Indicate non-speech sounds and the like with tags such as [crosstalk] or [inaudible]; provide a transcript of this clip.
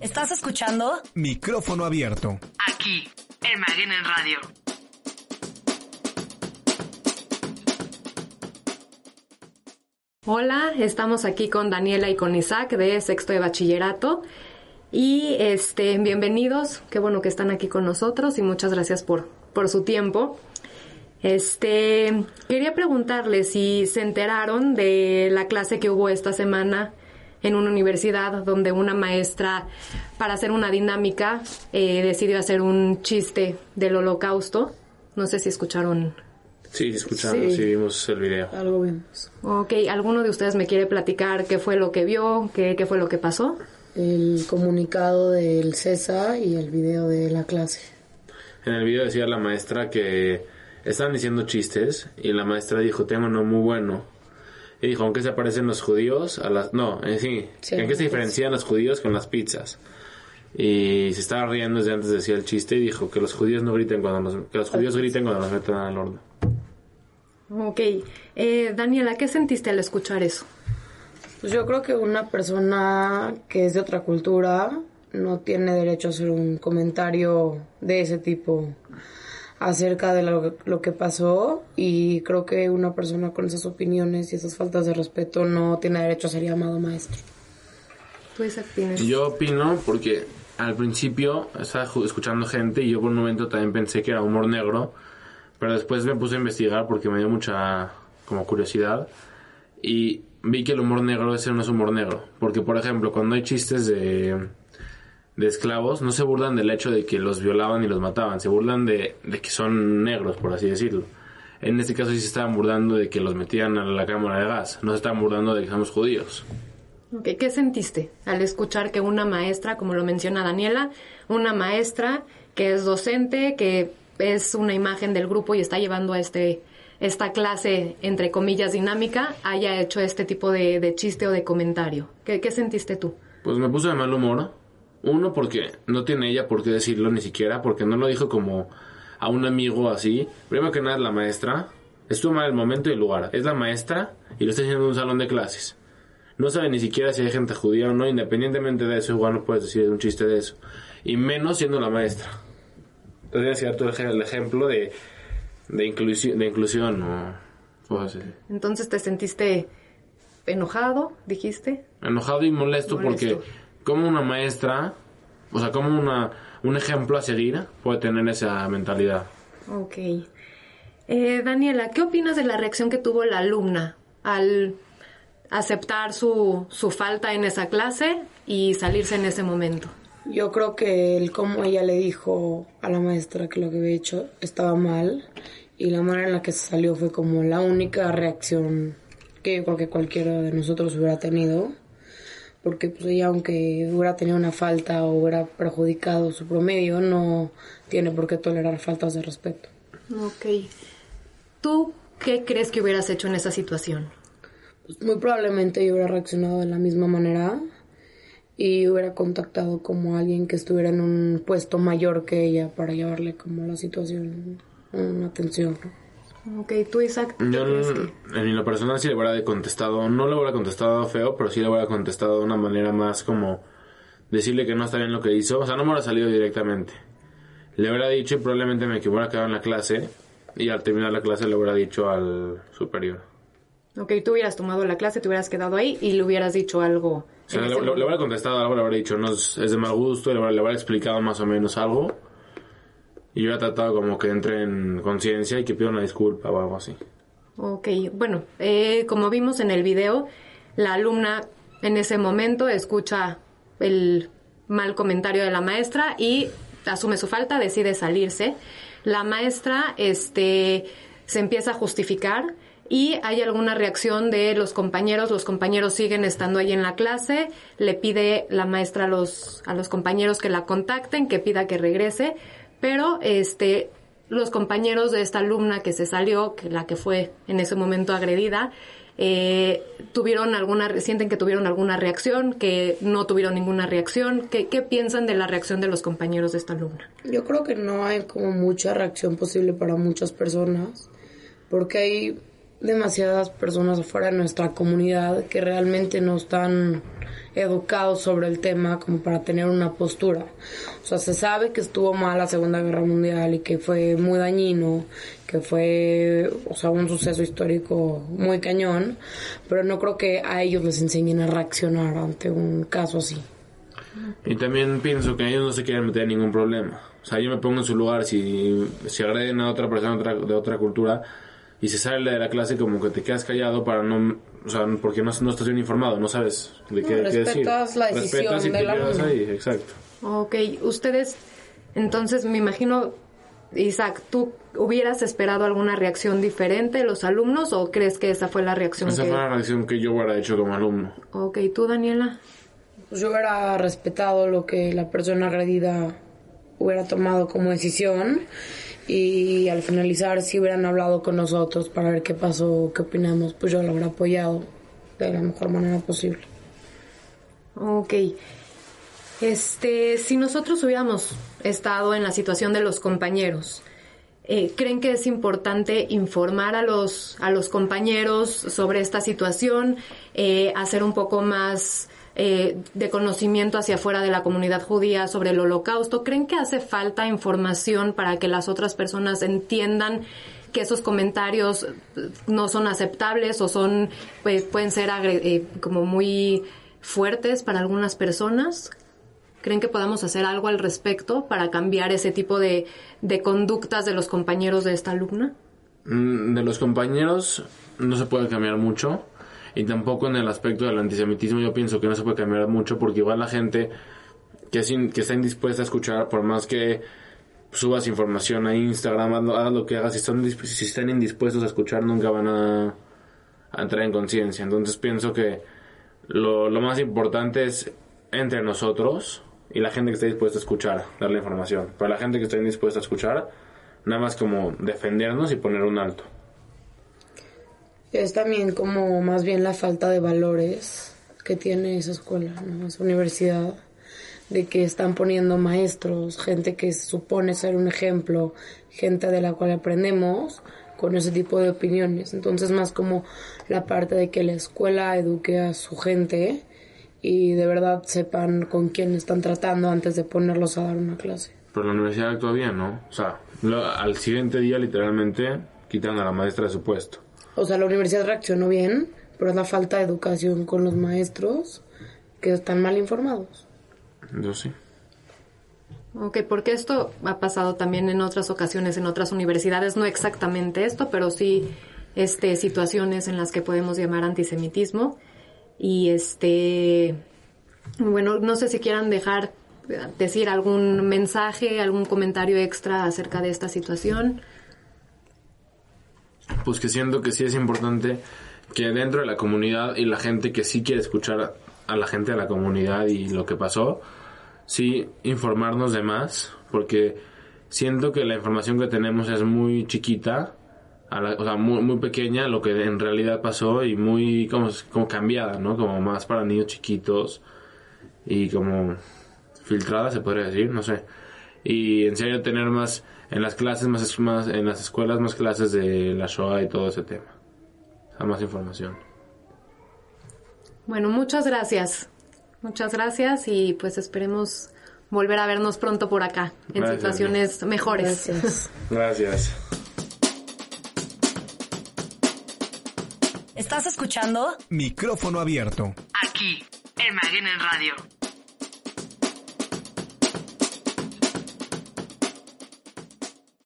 Estás escuchando Micrófono abierto. aquí, en Maguen Radio. Hola, estamos aquí con Daniela y con Isaac de sexto de bachillerato. Y este, bienvenidos, qué bueno que están aquí con nosotros y muchas gracias por, por su tiempo. Este, quería preguntarles si se enteraron de la clase que hubo esta semana en una universidad donde una maestra, para hacer una dinámica, eh, decidió hacer un chiste del holocausto. No sé si escucharon. Sí, escuchamos, Sí. sí, vimos el video. Algo vimos. Ok, ¿alguno de ustedes me quiere platicar qué fue lo que vio, qué, qué fue lo que pasó? El comunicado del CESA y el video de la clase. En el video decía la maestra que estaban diciendo chistes y la maestra dijo, tengo uno muy bueno. Y dijo, ¿en qué se parecen los judíos a las... No, en sí, Sí, ¿en qué se diferencian los judíos con las pizzas? Y se estaba riendo desde antes decía el chiste y dijo que los judíos no griten cuando los, que los judíos griten cuando los metan al horno. Ok, eh, Daniela, ¿qué sentiste al escuchar eso? Pues yo creo que una persona que es de otra cultura no tiene derecho a hacer un comentario de ese tipo acerca de lo, lo que pasó y creo que una persona con esas opiniones y esas faltas de respeto no tiene derecho a ser llamado maestro. Tú, Isaac, tienes... Yo opino porque al principio estaba escuchando gente y yo por un momento también pensé que era humor negro, pero después me puse a investigar porque me dio mucha como curiosidad y vi que el humor negro ese no es humor negro, porque por ejemplo cuando hay chistes de de esclavos no se burlan del hecho de que los violaban y los mataban, se burlan de, de que son negros, por así decirlo. En este caso sí se estaban burlando de que los metían a la cámara de gas, no se estaban burlando de que somos judíos. Ok, ¿Qué sentiste al escuchar que una maestra, como lo menciona Daniela, una maestra que es docente, que es una imagen del grupo y está llevando a este esta clase, entre comillas, dinámica, haya hecho este tipo de, de chiste o de comentario? ¿Qué, qué sentiste tú? Pues me puso de mal humor. Uno, porque no tiene ella por qué decirlo ni siquiera, porque no lo dijo como a un amigo así. Primero que nada, es la maestra. Estuvo mal el momento y el lugar. Es la maestra y lo está haciendo en un salón de clases. No sabe ni siquiera si hay gente judía o no, independientemente de eso, igual no puedes decir un chiste de eso. Y menos siendo la maestra. Entonces, tú el ej- el ejemplo de, de, inclusión, de inclusión o cosas así. Entonces te sentiste enojado, dijiste. enojado y molesto, Molesto. porque como una maestra, o sea, como una, un ejemplo a seguir puede tener esa mentalidad. Ok. Eh, Daniela, ¿qué opinas de la reacción que tuvo la alumna al aceptar su, su falta en esa clase y salirse en ese momento? Yo creo que el cómo ella le dijo a la maestra que lo que había hecho estaba mal y la manera en la que se salió fue como la única reacción que yo creo que cualquiera de nosotros hubiera tenido. Porque pues ella aunque hubiera tenido una falta o hubiera perjudicado su promedio, no tiene por qué tolerar faltas de respeto. Ok. ¿Tú qué crees que hubieras hecho en esa situación? Pues, muy probablemente yo hubiera reaccionado de la misma manera y hubiera contactado como alguien que estuviera en un puesto mayor que ella para llevarle como la situación una atención. ¿no? Ok, tú, Isaac, ¿qué Yo en, que- en lo personal sí le hubiera contestado, no le hubiera contestado feo, pero sí le hubiera contestado de una manera más como decirle que no está bien lo que hizo. O sea, no me hubiera salido directamente. Le hubiera dicho y probablemente me hubiera quedado en la clase y al terminar la clase le hubiera dicho al superior. Ok, tú hubieras tomado la clase, te hubieras quedado ahí y le hubieras dicho algo. O sea, le, le- le hubiera contestado algo, le hubiera dicho, no, es, es de mal gusto, le hubiera, le hubiera explicado más o menos algo. Y yo hubiera tratado como que entre en conciencia y que pida una disculpa o algo así. Ok, bueno, eh, como vimos en el video, la alumna en ese momento escucha el mal comentario de la maestra y asume su falta, decide salirse. La maestra este, se empieza a justificar y hay alguna reacción de los compañeros. Los compañeros siguen estando ahí en la clase. Le pide la maestra a los, a los compañeros que la contacten, que pida que regrese. Pero este, los compañeros de esta alumna que se salió, que la que fue en ese momento agredida, eh, tuvieron alguna, sienten que tuvieron alguna reacción, que no tuvieron ninguna reacción. ¿Qué, ¿Qué piensan de la reacción de los compañeros de esta alumna? Yo creo que no hay como mucha reacción posible para muchas personas, porque hay demasiadas personas afuera de nuestra comunidad que realmente no están educados sobre el tema como para tener una postura. O sea, se sabe que estuvo mal la Segunda Guerra Mundial y que fue muy dañino, que fue, o sea, un suceso histórico muy cañón, pero no creo que a ellos les enseñen a reaccionar ante un caso así. Y también pienso que ellos no se quieren meter en ningún problema. O sea, yo me pongo en su lugar, si, si agreden a otra persona de otra, de otra cultura y se sale de la clase como que te quedas callado para no, o sea, porque no, no estás bien informado, no sabes de qué, No, qué decir. respetas la decisión Respetas y te del quedas ahí, exacto. Ok, ustedes, entonces me imagino, Isaac, ¿tú hubieras esperado alguna reacción diferente de los alumnos o crees que esa fue la reacción Esa que... fue la reacción que yo hubiera hecho como alumno. Ok, ¿tú, Daniela? Pues yo hubiera respetado lo que la persona agredida hubiera tomado como decisión y al finalizar si hubieran hablado con nosotros para ver qué pasó, qué opinamos, pues yo lo hubiera apoyado de la mejor manera posible. Ok. Este, si nosotros hubiéramos estado en la situación de los compañeros, eh, ¿creen que es importante informar a los, a los compañeros sobre esta situación, eh, hacer un poco más eh, de conocimiento hacia afuera de la comunidad judía sobre el holocausto? ¿Creen que hace falta información para que las otras personas entiendan que esos comentarios eh, no son aceptables o son pues, pueden ser eh, como muy fuertes para algunas personas? ¿Creen que podamos hacer algo al respecto para cambiar ese tipo de, de conductas de los compañeros de esta alumna? Mm, De los compañeros no se puede cambiar mucho y tampoco en el aspecto del antisemitismo yo pienso que no se puede cambiar mucho porque igual la gente que, que está indispuesta a escuchar por más que subas información a Instagram, haz lo, que hagas, si están, si están indispuestos a escuchar nunca van a, entrar en conciencia. Entonces pienso que lo, lo más importante es entre nosotros y la gente que esté dispuesta a escuchar, darle información. Para la gente que esté indispuesta a escuchar, nada más como defendernos y poner un alto. Es también como más bien la falta de valores que tiene esa escuela, esa universidad, de que están poniendo maestros, gente que supone ser un ejemplo, gente de la cual aprendemos con ese tipo de opiniones. Entonces más como la parte de que la escuela eduque a su gente y de verdad sepan con quién están tratando antes de ponerlos a dar una clase. Pero la universidad actúa ¿no? O sea, al siguiente día literalmente quitan a la maestra de su puesto. O sea, la universidad reaccionó bien, pero es la falta de educación con los maestros que están mal informados. Yo sí. Ok, porque esto ha pasado también en otras ocasiones, en otras universidades, no exactamente esto, pero sí este, situaciones en las que podemos llamar antisemitismo. Y este, bueno, no sé si quieran dejar, eh, decir algún mensaje, algún comentario extra acerca de esta situación. Pues que siento que sí es importante que dentro de la comunidad y la gente que sí quiere escuchar a la gente de la comunidad y lo que pasó, sí informarnos de más, porque siento que la información que tenemos es muy chiquita, a o sea, muy, muy pequeña lo que en realidad pasó y muy como, como cambiada, ¿no? Como más para niños chiquitos y como filtrada, se podría decir, no sé. Y en serio tener más, en las clases, más, más en las escuelas, más clases de la Shoah y todo ese tema. O sea, más información. Bueno, muchas gracias. Muchas gracias y pues esperemos volver a vernos pronto por acá, en Gracias, situaciones mejores. Gracias. [laughs] Gracias. ¿Estás escuchando? Micrófono abierto. Aquí, en Maguen en Radio.